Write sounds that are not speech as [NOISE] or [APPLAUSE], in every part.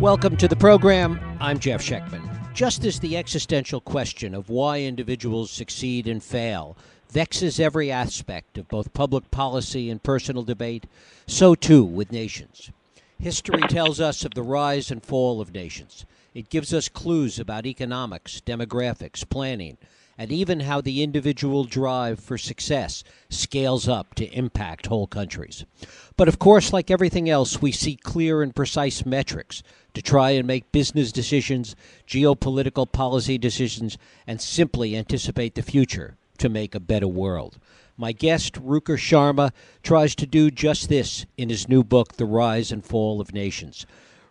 Welcome to the program. I'm Jeff Schechtman. Just as the existential question of why individuals succeed and fail vexes every aspect of both public policy and personal debate, so too with nations. History tells us of the rise and fall of nations. It gives us clues about economics, demographics, planning, and even how the individual drive for success scales up to impact whole countries. But of course, like everything else, we seek clear and precise metrics to try and make business decisions, geopolitical policy decisions, and simply anticipate the future to make a better world. My guest, Ruchir Sharma, tries to do just this in his new book, The Rise and Fall of Nations.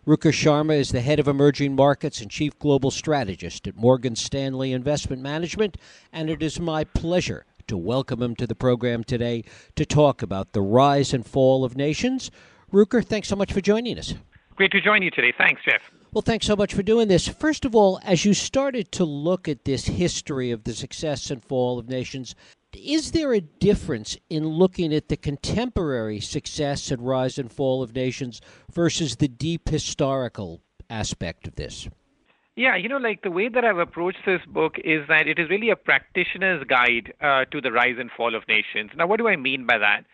Ruchir Sharma is the head of emerging markets and chief global strategist at Morgan Stanley Investment Management, and it is my pleasure to welcome him to the program today to talk about the rise and fall of nations. Ruchir, thanks so much for joining us. Great to join you today. Thanks, Jeff. Well, thanks so much for doing this. First of all, as you started to look at this history of the success and fall of nations, is there a difference in looking at the contemporary success and rise and fall of nations versus the deep historical aspect of this? Yeah, you know, like the way that I've approached this book is that it is really a practitioner's guide uh, to the rise and fall of nations. Now, what do I mean by that?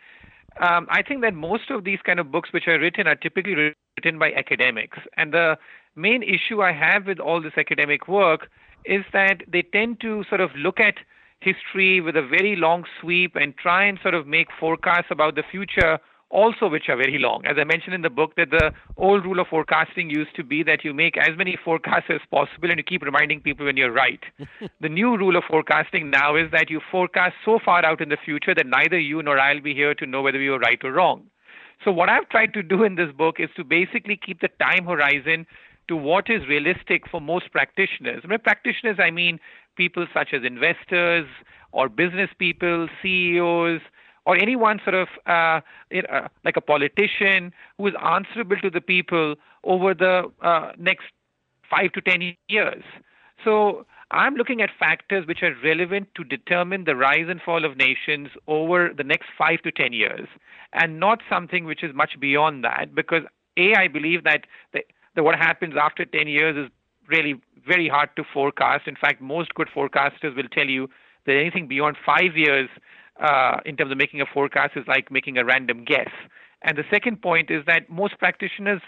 Um, I think that most of these kind of books which are written are typically written by academics. And the main issue I have with all this academic work is that they tend to sort of look at history with a very long sweep and try and sort of make forecasts about the future also which are very long. As I mentioned in the book, that the old rule of forecasting used to be that you make as many forecasts as possible and you keep reminding people when you're right. [LAUGHS] the new rule of forecasting now is that you forecast so far out in the future that neither you nor I'll be here to know whether we were right or wrong. So, what I've tried to do in this book is to basically keep the time horizon to what is realistic for most practitioners. By practitioners, I mean people such as investors or business people, CEOs, or anyone sort of uh, uh, like a politician who is answerable to the people over the uh, next five to ten years. So I'm looking at factors which are relevant to determine the rise and fall of nations over the next five to ten years, and not something which is much beyond that. Because a, I believe that, the, that what happens after ten years is really very hard to forecast. In fact, most good forecasters will tell you that anything beyond five years uh, in terms of making a forecast is like making a random guess. And the second point is that most practitioners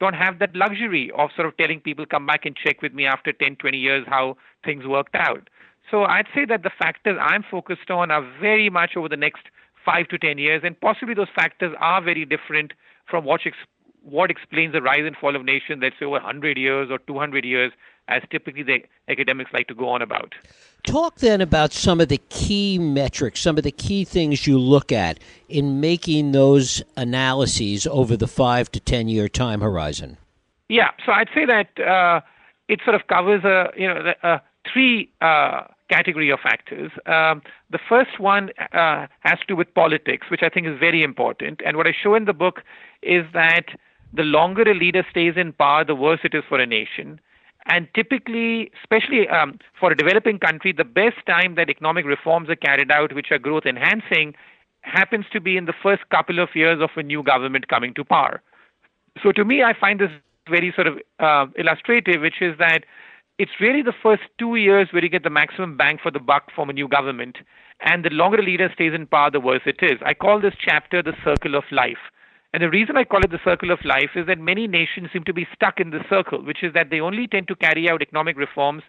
don't have that luxury of sort of telling people, come back and check with me after 10, 20 years how things worked out. So I'd say that the factors I'm focused on are very much over the next five to 10 years, and possibly those factors are very different from what, ex- what explains the rise and fall of nations, let's say over 100 years or 200 years, as typically the academics like to go on about. Talk then about some of the key metrics, some of the key things you look at in making those analyses over the five to ten year time horizon. Yeah, so I'd say that uh, it sort of covers a you know uh, three uh, category of factors. Um, the first one uh, has to do with politics, which I think is very important. And what I show in the book is that the longer a leader stays in power, the worse it is for a nation. And typically, especially um, for a developing country, the best time that economic reforms are carried out, which are growth enhancing, happens to be in the first couple of years of a new government coming to power. So to me, I find this very sort of uh, illustrative, which is that it's really the first two years where you get the maximum bang for the buck from a new government. And the longer a leader stays in power, the worse it is. I call this chapter the circle of life. And the reason I call it the circle of life is that many nations seem to be stuck in the circle, which is that they only tend to carry out economic reforms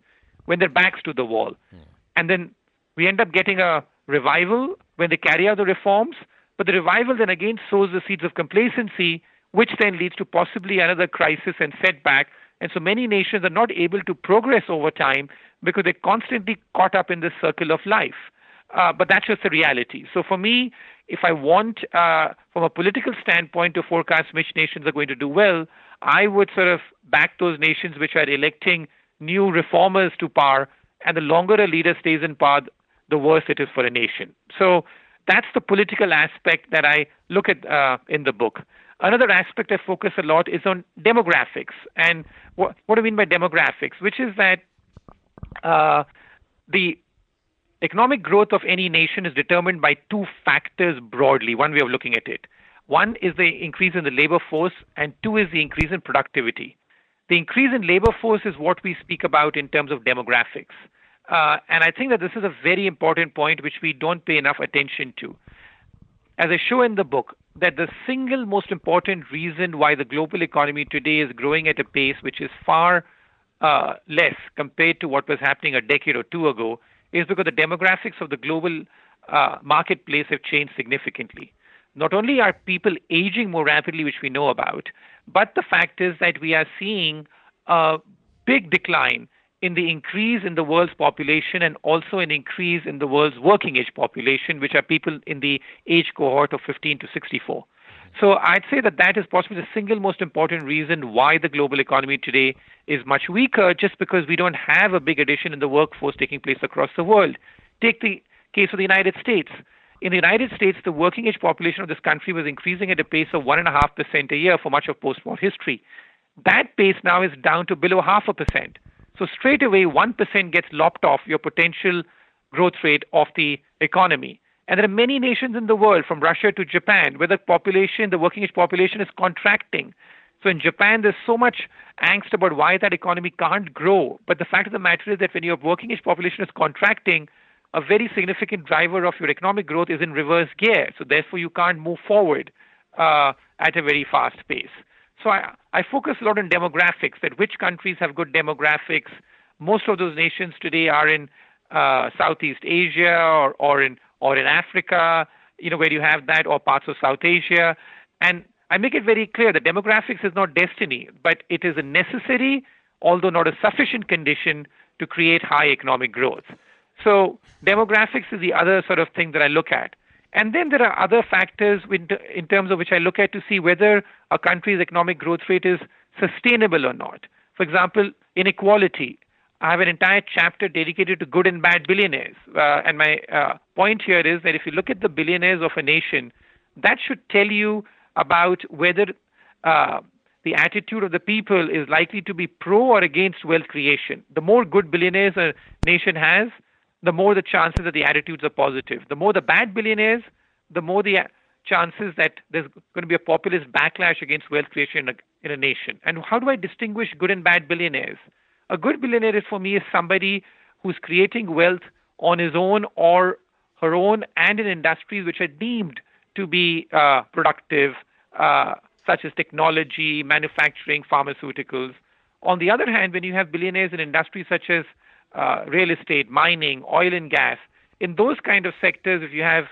when their backs to the wall. Mm. And then we end up getting a revival when they carry out the reforms, but the revival then again sows the seeds of complacency, which then leads to possibly another crisis and setback. And so many nations are not able to progress over time because they're constantly caught up in this circle of life. Uh, but that's just the reality. So for me, if I want, uh, from a political standpoint, to forecast which nations are going to do well, I would sort of back those nations which are electing new reformers to power. And the longer a leader stays in power, the worse it is for a nation. So that's the political aspect that I look at uh, in the book. Another aspect I focus a lot is on demographics. And what, what do I mean by demographics? Which is that uh, the Economic growth of any nation is determined by two factors broadly, one way of looking at it. One is the increase in the labor force, and two is the increase in productivity. The increase in labor force is what we speak about in terms of demographics. Uh, and I think that this is a very important point which we don't pay enough attention to. As I show in the book, that the single most important reason why the global economy today is growing at a pace which is far uh, less compared to what was happening a decade or two ago is because the demographics of the global uh, marketplace have changed significantly. Not only are people aging more rapidly, which we know about, but the fact is that we are seeing a big decline in the increase in the world's population and also an increase in the world's working age population, which are people in the age cohort of 15 to 64. So I'd say that that is possibly the single most important reason why the global economy today is much weaker, just because we don't have a big addition in the workforce taking place across the world. Take the case of the United States. In the United States, the working age population of this country was increasing at a pace of 1.5% a year for much of post war history. That pace now is down to below half a percent. So straight away, 1% gets lopped off your potential growth rate of the economy. And there are many nations in the world, from Russia to Japan, where the population, the working age population, is contracting. So in Japan, there's so much angst about why that economy can't grow. But the fact of the matter is that when your working age population is contracting, a very significant driver of your economic growth is in reverse gear. So therefore, you can't move forward uh, at a very fast pace. So I, I focus a lot on demographics, that which countries have good demographics. Most of those nations today are in uh, Southeast Asia or, or in or in Africa, you know, where you have that, or parts of South Asia. And I make it very clear that demographics is not destiny, but it is a necessary, although not a sufficient condition to create high economic growth. So demographics is the other sort of thing that I look at. And then there are other factors in terms of which I look at to see whether a country's economic growth rate is sustainable or not. For example, inequality. I have an entire chapter dedicated to good and bad billionaires. Uh, and my uh, point here is that if you look at the billionaires of a nation, that should tell you about whether uh, the attitude of the people is likely to be pro or against wealth creation. The more good billionaires a nation has, the more the chances that the attitudes are positive. The more the bad billionaires, the more the chances that there's going to be a populist backlash against wealth creation in a, in a nation. And how do I distinguish good and bad billionaires? A good billionaire is for me is somebody who's creating wealth on his own or her own and in industries which are deemed to be uh, productive, uh, such as technology, manufacturing, pharmaceuticals. On the other hand, when you have billionaires in industries such as uh, real estate, mining, oil and gas. In those kind of sectors, if you have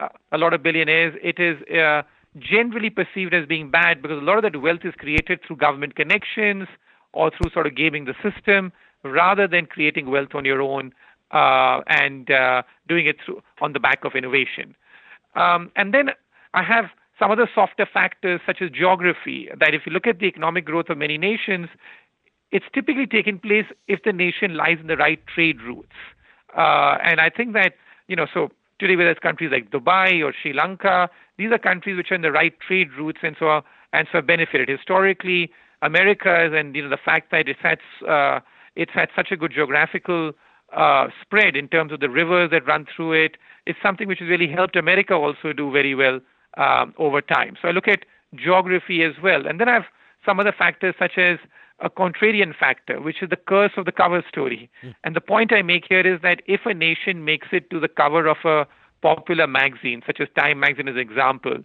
uh, a lot of billionaires, it is uh, generally perceived as being bad because a lot of that wealth is created through government connections or through sort of gaming the system rather than creating wealth on your own uh, and uh, doing it through, on the back of innovation. Um, and then I have some other softer factors such as geography that if you look at the economic growth of many nations, it's typically taken place if the nation lies in the right trade routes. Uh, and I think that, you know, so today whether it's countries like Dubai or Sri Lanka, these are countries which are in the right trade routes and so on and so have benefited. Historically, America and you know the fact that it's had uh, it's had such a good geographical uh, spread in terms of the rivers that run through it is something which has really helped America also do very well um, over time. So I look at geography as well, and then I have some other factors such as a contrarian factor, which is the curse of the cover story. Mm. And the point I make here is that if a nation makes it to the cover of a popular magazine, such as Time magazine as an example,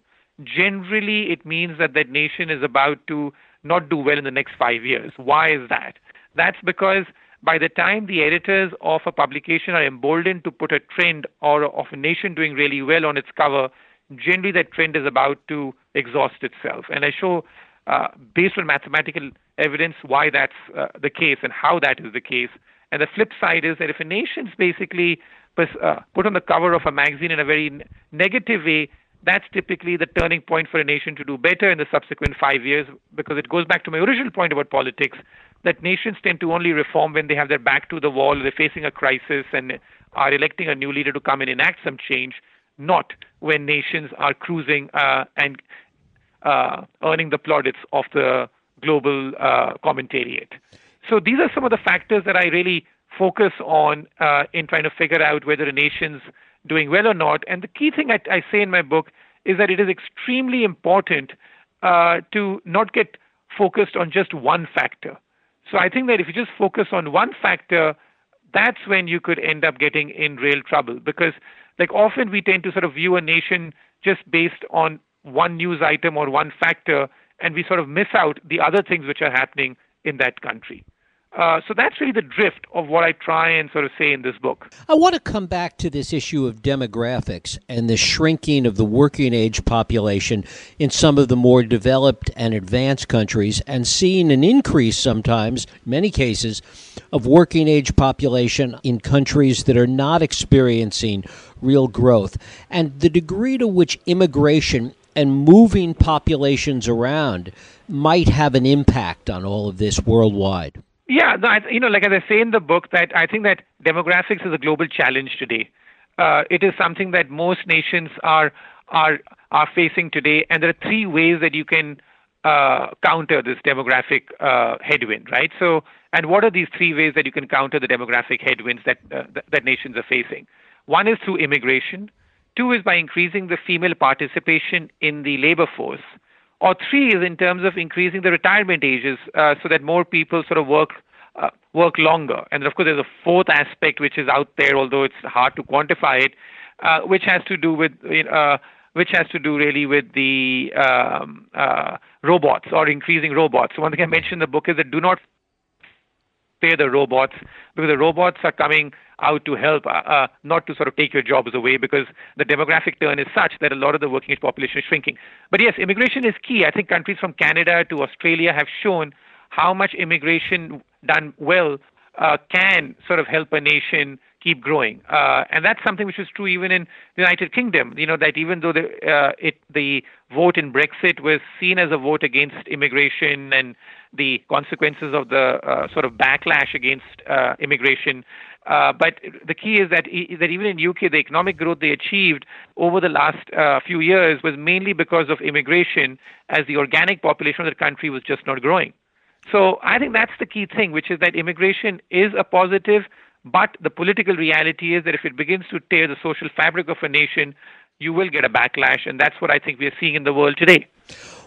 generally it means that that nation is about to not do well in the next five years. Why is that? That's because by the time the editors of a publication are emboldened to put a trend or of a nation doing really well on its cover, generally that trend is about to exhaust itself. And I show uh, based on mathematical evidence why that's uh, the case and how that is the case. And the flip side is that if a nation's basically uh, put on the cover of a magazine in a very negative way, that's typically the turning point for a nation to do better in the subsequent five years because it goes back to my original point about politics that nations tend to only reform when they have their back to the wall, they're facing a crisis, and are electing a new leader to come and enact some change, not when nations are cruising uh, and uh, earning the plaudits of the global uh, commentariat. So these are some of the factors that I really focus on uh, in trying to figure out whether a nation's doing well or not. And the key thing I, I say in my book is that it is extremely important uh, to not get focused on just one factor. So I think that if you just focus on one factor, that's when you could end up getting in real trouble because like often we tend to sort of view a nation just based on one news item or one factor and we sort of miss out the other things which are happening in that country. Uh, so that's really the drift of what I try and sort of say in this book. I want to come back to this issue of demographics and the shrinking of the working age population in some of the more developed and advanced countries, and seeing an increase sometimes, many cases, of working age population in countries that are not experiencing real growth, and the degree to which immigration and moving populations around might have an impact on all of this worldwide. Yeah, no, I, you know, like as I say in the book, that I think that demographics is a global challenge today. Uh, it is something that most nations are are are facing today, and there are three ways that you can uh, counter this demographic uh, headwind, right? So, and what are these three ways that you can counter the demographic headwinds that uh, th- that nations are facing? One is through immigration. Two is by increasing the female participation in the labor force or three is in terms of increasing the retirement ages uh, so that more people sort of work uh, work longer. And of course, there's a fourth aspect which is out there, although it's hard to quantify it, uh, which has to do with uh, which has to do really with the um, uh, robots or increasing robots. So one thing I mentioned in the book is that do not fear the robots because the robots are coming out to help, uh, uh, not to sort of take your jobs away because the demographic turn is such that a lot of the working age population is shrinking. But yes, immigration is key. I think countries from Canada to Australia have shown how much immigration done well uh, can sort of help a nation keep growing. Uh, and that's something which is true even in the United Kingdom. You know that even though the uh, it the vote in Brexit was seen as a vote against immigration and the consequences of the uh, sort of backlash against uh, immigration. Uh, but the key is that that even in UK, the economic growth they achieved over the last uh, few years was mainly because of immigration, as the organic population of the country was just not growing. So I think that's the key thing, which is that immigration is a positive, but the political reality is that if it begins to tear the social fabric of a nation, you will get a backlash, and that's what I think we are seeing in the world today.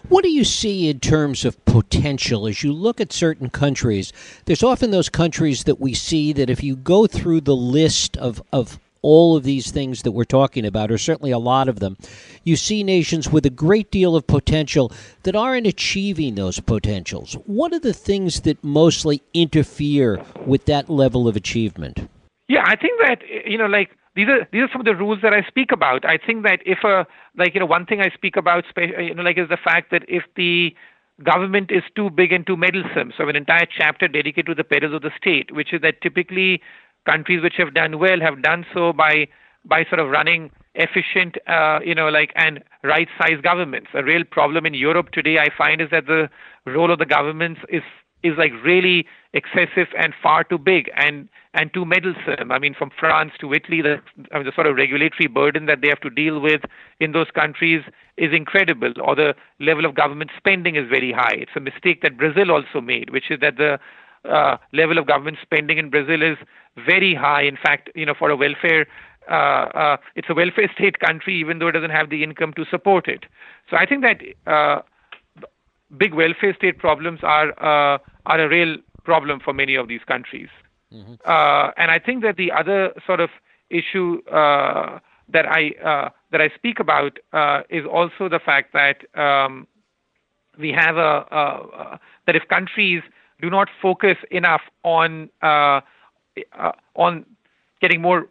What do you see in terms of potential as you look at certain countries? There's often those countries that we see that if you go through the list of, of all of these things that we're talking about, or certainly a lot of them, you see nations with a great deal of potential that aren't achieving those potentials. What are the things that mostly interfere with that level of achievement? Yeah, I think that, you know, like these are these are some of the rules that I speak about. I think that if a like you know one thing I speak about you know like is the fact that if the government is too big and too meddlesome, so I have an entire chapter dedicated to the perils of the state, which is that typically countries which have done well have done so by by sort of running efficient, uh, you know, like and right-sized governments. A real problem in Europe today, I find, is that the role of the governments is is like really excessive and far too big and and too meddlesome. I mean, from France to Italy, the, I mean, the sort of regulatory burden that they have to deal with in those countries is incredible, or the level of government spending is very high. It's a mistake that Brazil also made, which is that the uh, level of government spending in Brazil is very high. In fact, you know, for a welfare uh, uh, it's a welfare state country, even though it doesn't have the income to support it. So I think that uh, big welfare state problems are uh, are a real problem for many of these countries. Mm-hmm. Uh, and I think that the other sort of issue uh, that I uh, that I speak about uh, is also the fact that um, we have a, a, that if countries do not focus enough on uh, uh, on getting more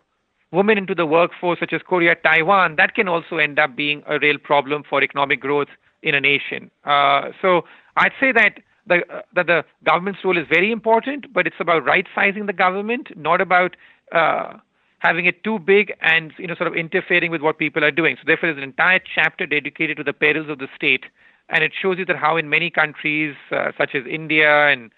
women into the workforce, such as Korea, Taiwan, that can also end up being a real problem for economic growth in a nation. so I'd say that the, uh, that the government's role is very important, but it's about right sizing the government, not about uh, having it too big and you know sort of interfering with what people are doing. So therefore, there's an entire chapter dedicated to the perils of the state, and it shows you that how in many countries uh, such as India and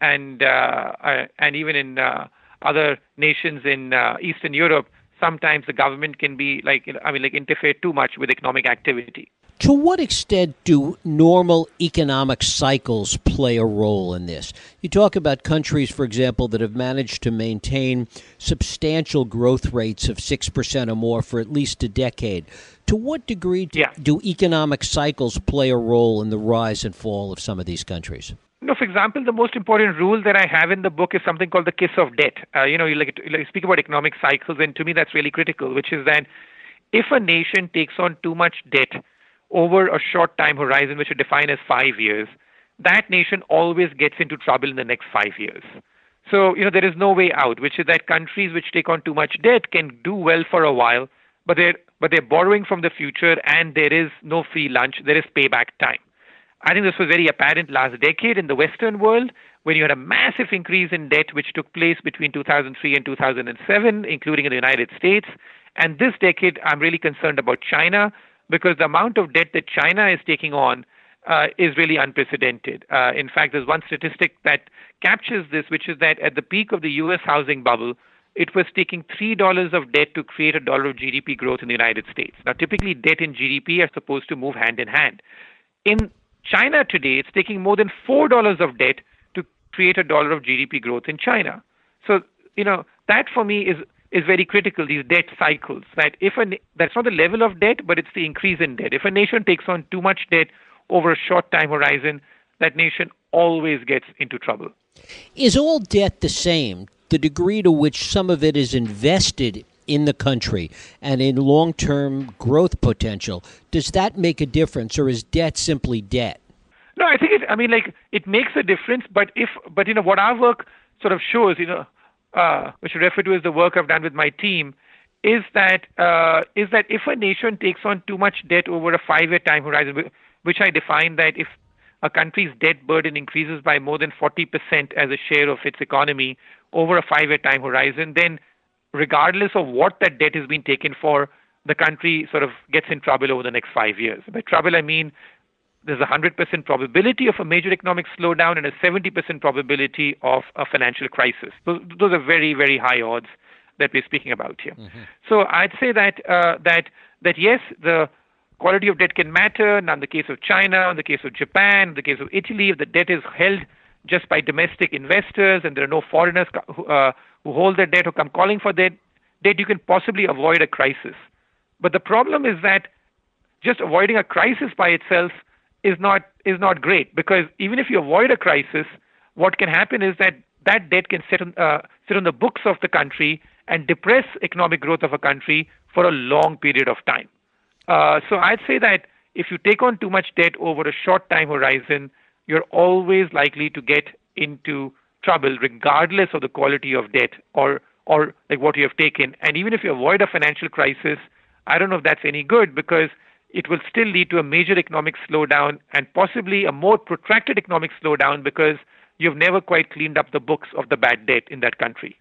and uh, uh and even in uh, other nations in Eastern Europe, sometimes the government can be like I mean like interfere too much with economic activity. To what extent do normal economic cycles play a role in this? You talk about countries, for example, that have managed to maintain substantial growth rates of 6% or more for at least a decade. To what degree yeah. do economic cycles play a role in the rise and fall of some of these countries? No, for example, the most important rule that I have in the book is something called the kiss of debt. Uh, you know, you like, you like speak about economic cycles, and to me that's really critical, which is that if a nation takes on too much debt over a short time horizon, which are defined as five years, that nation always gets into trouble in the next five years. So, you know, there is no way out, which is that countries which take on too much debt can do well for a while, but they're but they're borrowing from the future and there is no free lunch, there is payback time. I think this was very apparent last decade in the Western world when you had a massive increase in debt which took place between 2003 and 2007, including in the United States. And this decade, I'm really concerned about China because the amount of debt that China is taking on uh, is really unprecedented. Uh, in fact, there's one statistic that captures this, which is that at the peak of the U.S. housing bubble, it was taking $3 of debt to create a dollar of GDP growth in the United States. Now, typically, debt and GDP are supposed to move hand in hand. In China today, it's taking more than $4 of debt to create a dollar of GDP growth in China. So, you know, that for me is is very critical these debt cycles that if a that's not the level of debt but it's the increase in debt. If a nation takes on too much debt over a short time horizon that nation always gets into trouble. Is all debt the same? The degree to which some of it is invested in the country and in long term growth potential, does that make a difference or is debt simply debt? No, I think it I mean like it makes a difference, but if but you know what our work sort of shows, you know, uh, which I refer to as the work I've done with my team, is that uh, is that if a nation takes on too much debt over a five year time horizon, which I define that if a country's debt burden increases by more than 40% as a share of its economy over a five year time horizon, then regardless of what that debt has been taken for, the country sort of gets in trouble over the next five years. By trouble, I mean there's a 100% probability of a major economic slowdown and a 70% probability of a financial crisis. Those, those are very, very high odds that we're speaking about here. Mm-hmm. So I'd say that uh, that that yes, the quality of debt can matter. Now, in the case of China, in the case of Japan, in the case of Italy, if the debt is held just by domestic investors and there are no foreigners who, uh, who hold their debt or come calling for their debt, you can possibly avoid a crisis. But the problem is that just avoiding a crisis by itself is not is not great because even if you avoid a crisis, what can happen is that that debt can sit on, uh, sit on the books of the country and depress economic growth of a country for a long period of time. Uh, so I'd say that if you take on too much debt over a short time horizon, you're always likely to get into trouble regardless of the quality of debt or or like what you have taken. And even if you avoid a financial crisis, I don't know if that's any good because it will still lead to a major economic slowdown and possibly a more protracted economic slowdown because you've never quite cleaned up the books of the bad debt in that country.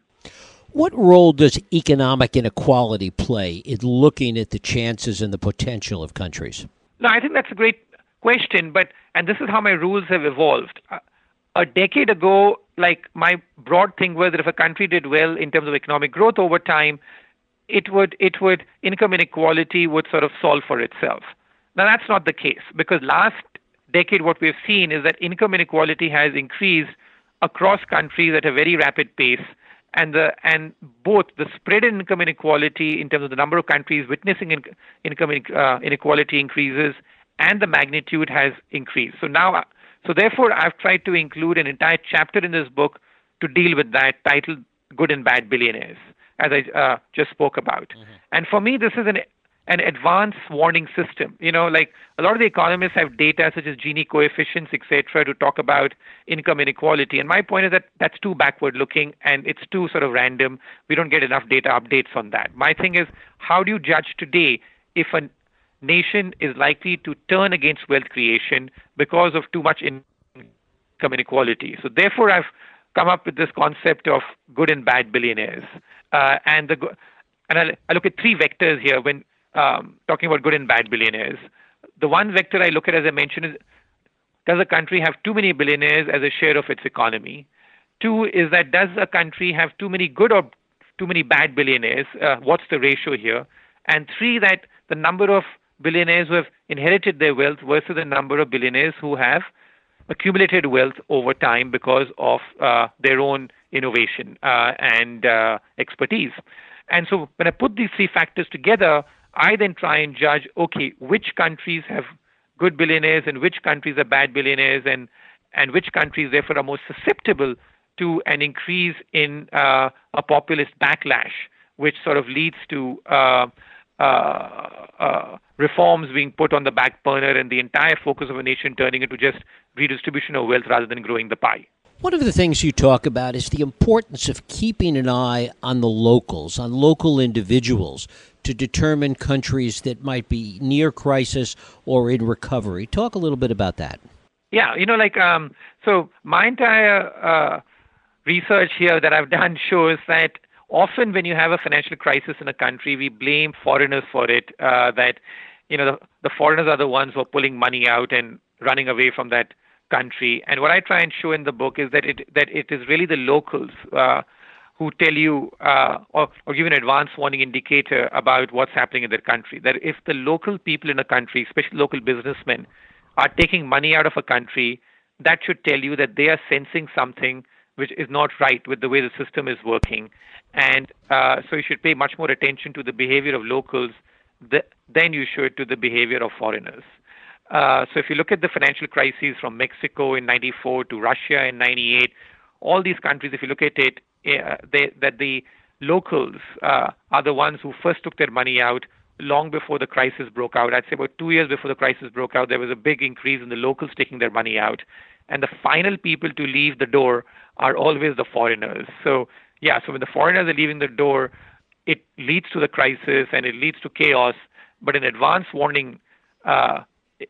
What role does economic inequality play in looking at the chances and the potential of countries? No, I think that's a great question, but and this is how my rules have evolved. A decade ago, like my broad thing was that if a country did well in terms of economic growth over time, it would it would income inequality would sort of solve for itself. Now that's not the case because last decade what we've seen is that income inequality has increased across countries at a very rapid pace and the and both the spread in income inequality in terms of the number of countries witnessing in, income uh, inequality increases and the magnitude has increased. So now, so therefore, I've tried to include an entire chapter in this book to deal with that, titled "Good and Bad Billionaires," as I uh, just spoke about. Mm-hmm. And for me, this is an an advanced warning system. You know, like a lot of the economists have data such as Gini coefficients, etc., to talk about income inequality. And my point is that that's too backward looking and it's too sort of random. We don't get enough data updates on that. My thing is, how do you judge today if a nation is likely to turn against wealth creation because of too much income inequality? So therefore, I've come up with this concept of good and bad billionaires. Uh, and the and I, I look at three vectors here when um, talking about good and bad billionaires. The one vector I look at, as I mentioned, is does a country have too many billionaires as a share of its economy? Two is that does a country have too many good or too many bad billionaires? Uh, what's the ratio here? And three, that the number of billionaires who have inherited their wealth versus the number of billionaires who have accumulated wealth over time because of uh, their own innovation uh, and uh, expertise. And so when I put these three factors together, I then try and judge, okay, which countries have good billionaires and which countries are bad billionaires, and and which countries therefore are most susceptible to an increase in uh, a populist backlash, which sort of leads to uh, uh, uh, reforms being put on the back burner and the entire focus of a nation turning into just redistribution of wealth rather than growing the pie. One of the things you talk about is the importance of keeping an eye on the locals, on local individuals, to determine countries that might be near crisis or in recovery. Talk a little bit about that. Yeah, you know, like, um, so my entire uh, research here that I've [LAUGHS] done shows that often when you have a financial crisis in a country, we blame foreigners for it. Uh, that you know the, the foreigners are the ones who are pulling money out and running away from that country. And what I try and show in the book is that it that it is really the locals uh, who tell you uh, or, or give an advance warning indicator about what's happening in their country. That if the local people in a country, especially local businessmen, are taking money out of a country, that should tell you that they are sensing something which is not right with the way the system is working. And uh, so you should pay much more attention to the behavior of locals th- than you it to the behavior of foreigners. Uh, so if you look at the financial crises from Mexico in 94 to Russia in 98, all these countries, if you look at it, uh, they, that the locals uh, are the ones who first took their money out long before the crisis broke out. I'd say about two years before the crisis broke out, there was a big increase in the locals taking their money out. And the final people to leave the door are always the foreigners. So, yeah, so when the foreigners are leaving the door, it leads to the crisis and it leads to chaos. But an advance warning uh,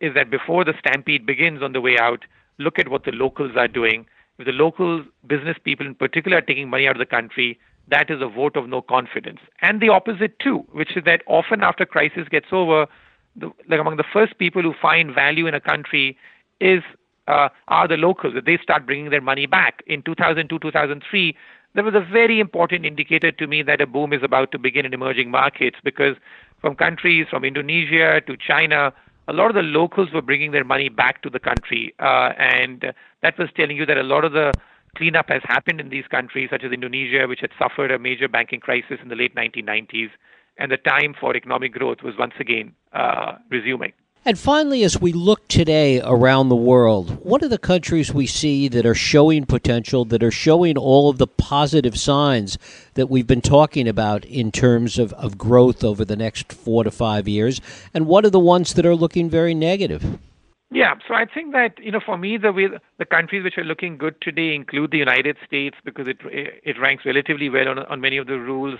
is that before the stampede begins on the way out, look at what the locals are doing. If the local business people in particular are taking money out of the country, that is a vote of no confidence. And the opposite too, which is that often after crisis gets over, the, like among the first people who find value in a country is uh, are the locals. That they start bringing their money back. In 2002, 2003, there was a very important indicator to me that a boom is about to begin in emerging markets because from countries from Indonesia to China, a lot of the locals were bringing their money back to the country, uh, and that was telling you that a lot of the cleanup has happened in these countries, such as Indonesia, which had suffered a major banking crisis in the late 1990s, and the time for economic growth was once again uh, resuming. And finally, as we look today around the world, what are the countries we see that are showing potential, that are showing all of the positive signs that we've been talking about in terms of, of growth over the next four to five years? And what are the ones that are looking very negative? Yeah, so I think that you know, for me, the way the countries which are looking good today include the United States because it it ranks relatively well on on many of the rules.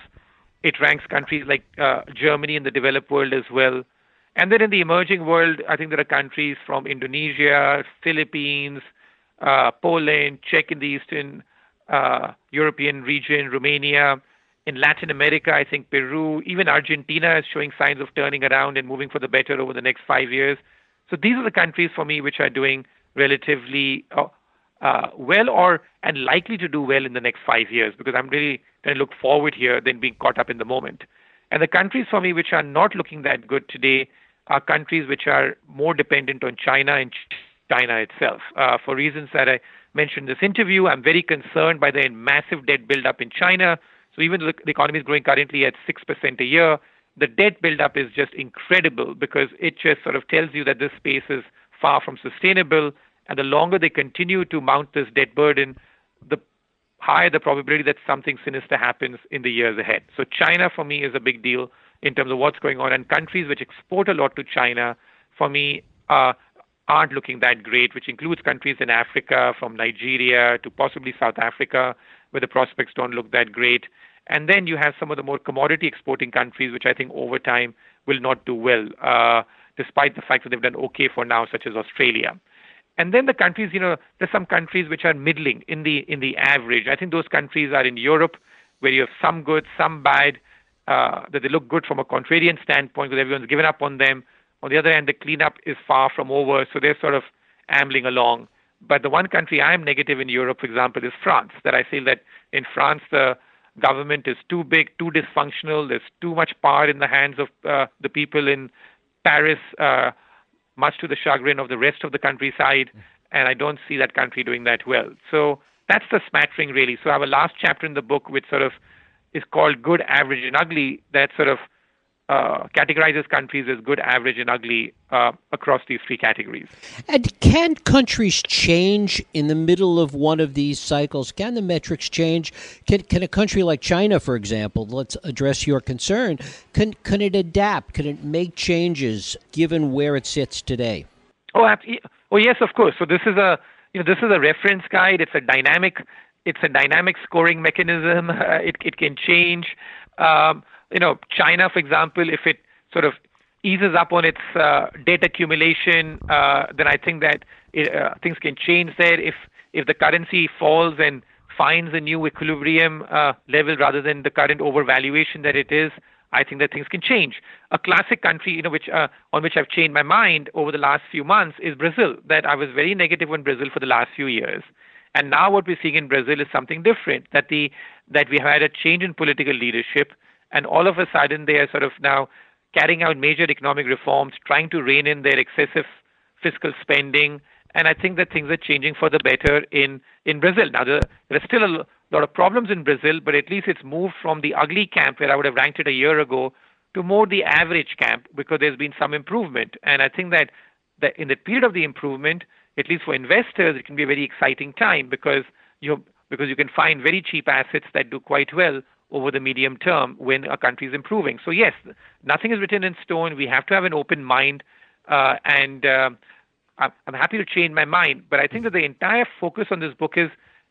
It ranks countries like uh, Germany in the developed world as well. And then in the emerging world, I think there are countries from Indonesia, Philippines, uh, Poland, Czech in the Eastern uh, European region, Romania. In Latin America, I think Peru, even Argentina is showing signs of turning around and moving for the better over the next five years. So these are the countries for me which are doing relatively uh, uh, well or and likely to do well in the next five years because I'm really going to look forward here than being caught up in the moment. And the countries for me which are not looking that good today are countries which are more dependent on China and China itself. Uh, for reasons that I mentioned in this interview, I'm very concerned by the massive debt buildup in China. So even though the economy is growing currently at 6% a year, the debt buildup is just incredible because it just sort of tells you that this space is far from sustainable. And the longer they continue to mount this debt burden, the higher the probability that something sinister happens in the years ahead. So China for me is a big deal in terms of what's going on, and countries which export a lot to China for me uh, aren't looking that great, which includes countries in Africa, from Nigeria to possibly South Africa, where the prospects don't look that great. And then you have some of the more commodity exporting countries, which I think over time will not do well, uh, despite the fact that they've done okay for now, such as Australia. And then the countries, you know, there's some countries which are middling in the in the average. I think those countries are in Europe, where you have some good, some bad, uh, that they look good from a contrarian standpoint because everyone's given up on them. On the other hand, the cleanup is far from over, so they're sort of ambling along. But the one country I am negative in Europe, for example, is France. That I feel that in France the government is too big, too dysfunctional. There's too much power in the hands of uh, the people in Paris. Uh, much to the chagrin of the rest of the countryside, and I don't see that country doing that well. So that's the smattering, really. So I have a last chapter in the book which sort of is called Good, Average, and Ugly that sort of uh, categorizes countries as good, average, and ugly uh, across these three categories. And can countries change in the middle of one of these cycles? Can the metrics change? Can, can a country like China, for example, let's address your concern, can, can it adapt? Can it make changes given where it sits today? Oh, oh yes, of course. So this is a you know this is a reference guide. It's a dynamic it's a dynamic scoring mechanism. Uh, [LAUGHS] it it can change. Um, you know, China, for example, if it sort of eases up on its uh, debt accumulation, uh, then I think that it, uh, things can change there. If if the currency falls and finds a new equilibrium uh, level rather than the current overvaluation that it is, I think that things can change. A classic country, you know, which uh, on which I've changed my mind over the last few months is Brazil. That I was very negative on Brazil for the last few years, and now what we're seeing in Brazil is something different. That the that we have had a change in political leadership and all of a sudden they are sort of now carrying out major economic reforms, trying to rein in their excessive fiscal spending. And I think that things are changing for the better in, in Brazil. Now, there, there are still a lot of problems in Brazil, but at least it's moved from the ugly camp where I would have ranked it a year ago to more the average camp because there's been some improvement. And I think that, that in the period of the improvement, at least for investors, it can be a very exciting time because you because you can find very cheap assets that do quite well over the medium term when a country is improving. So, yes, nothing is written in stone. We have to have an open mind. Uh, and uh, I'm happy to change my mind. But I think that the entire focus on this book is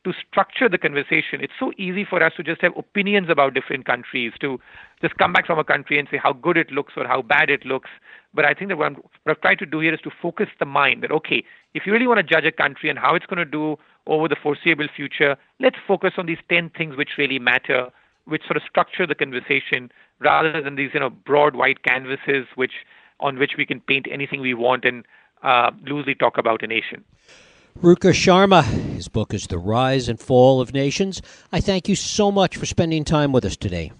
to structure the conversation. It's so easy for us to just have opinions about different countries, to just come back from a country and say how good it looks or how bad it looks. But I think that what, I'm, what I've tried to do here is to focus the mind that, okay, if you really want to judge a country and how it's going to do over the foreseeable future, let's focus on these 10 things which really matter which sort of structure the conversation rather than these you know broad white canvases which on which we can paint anything we want and uh, loosely talk about a nation. Ruchir Sharma, his book is The Rise and Fall of Nations. I thank you so much for spending time with us today.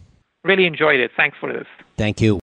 Really enjoyed it. Thanks for this. Thank you.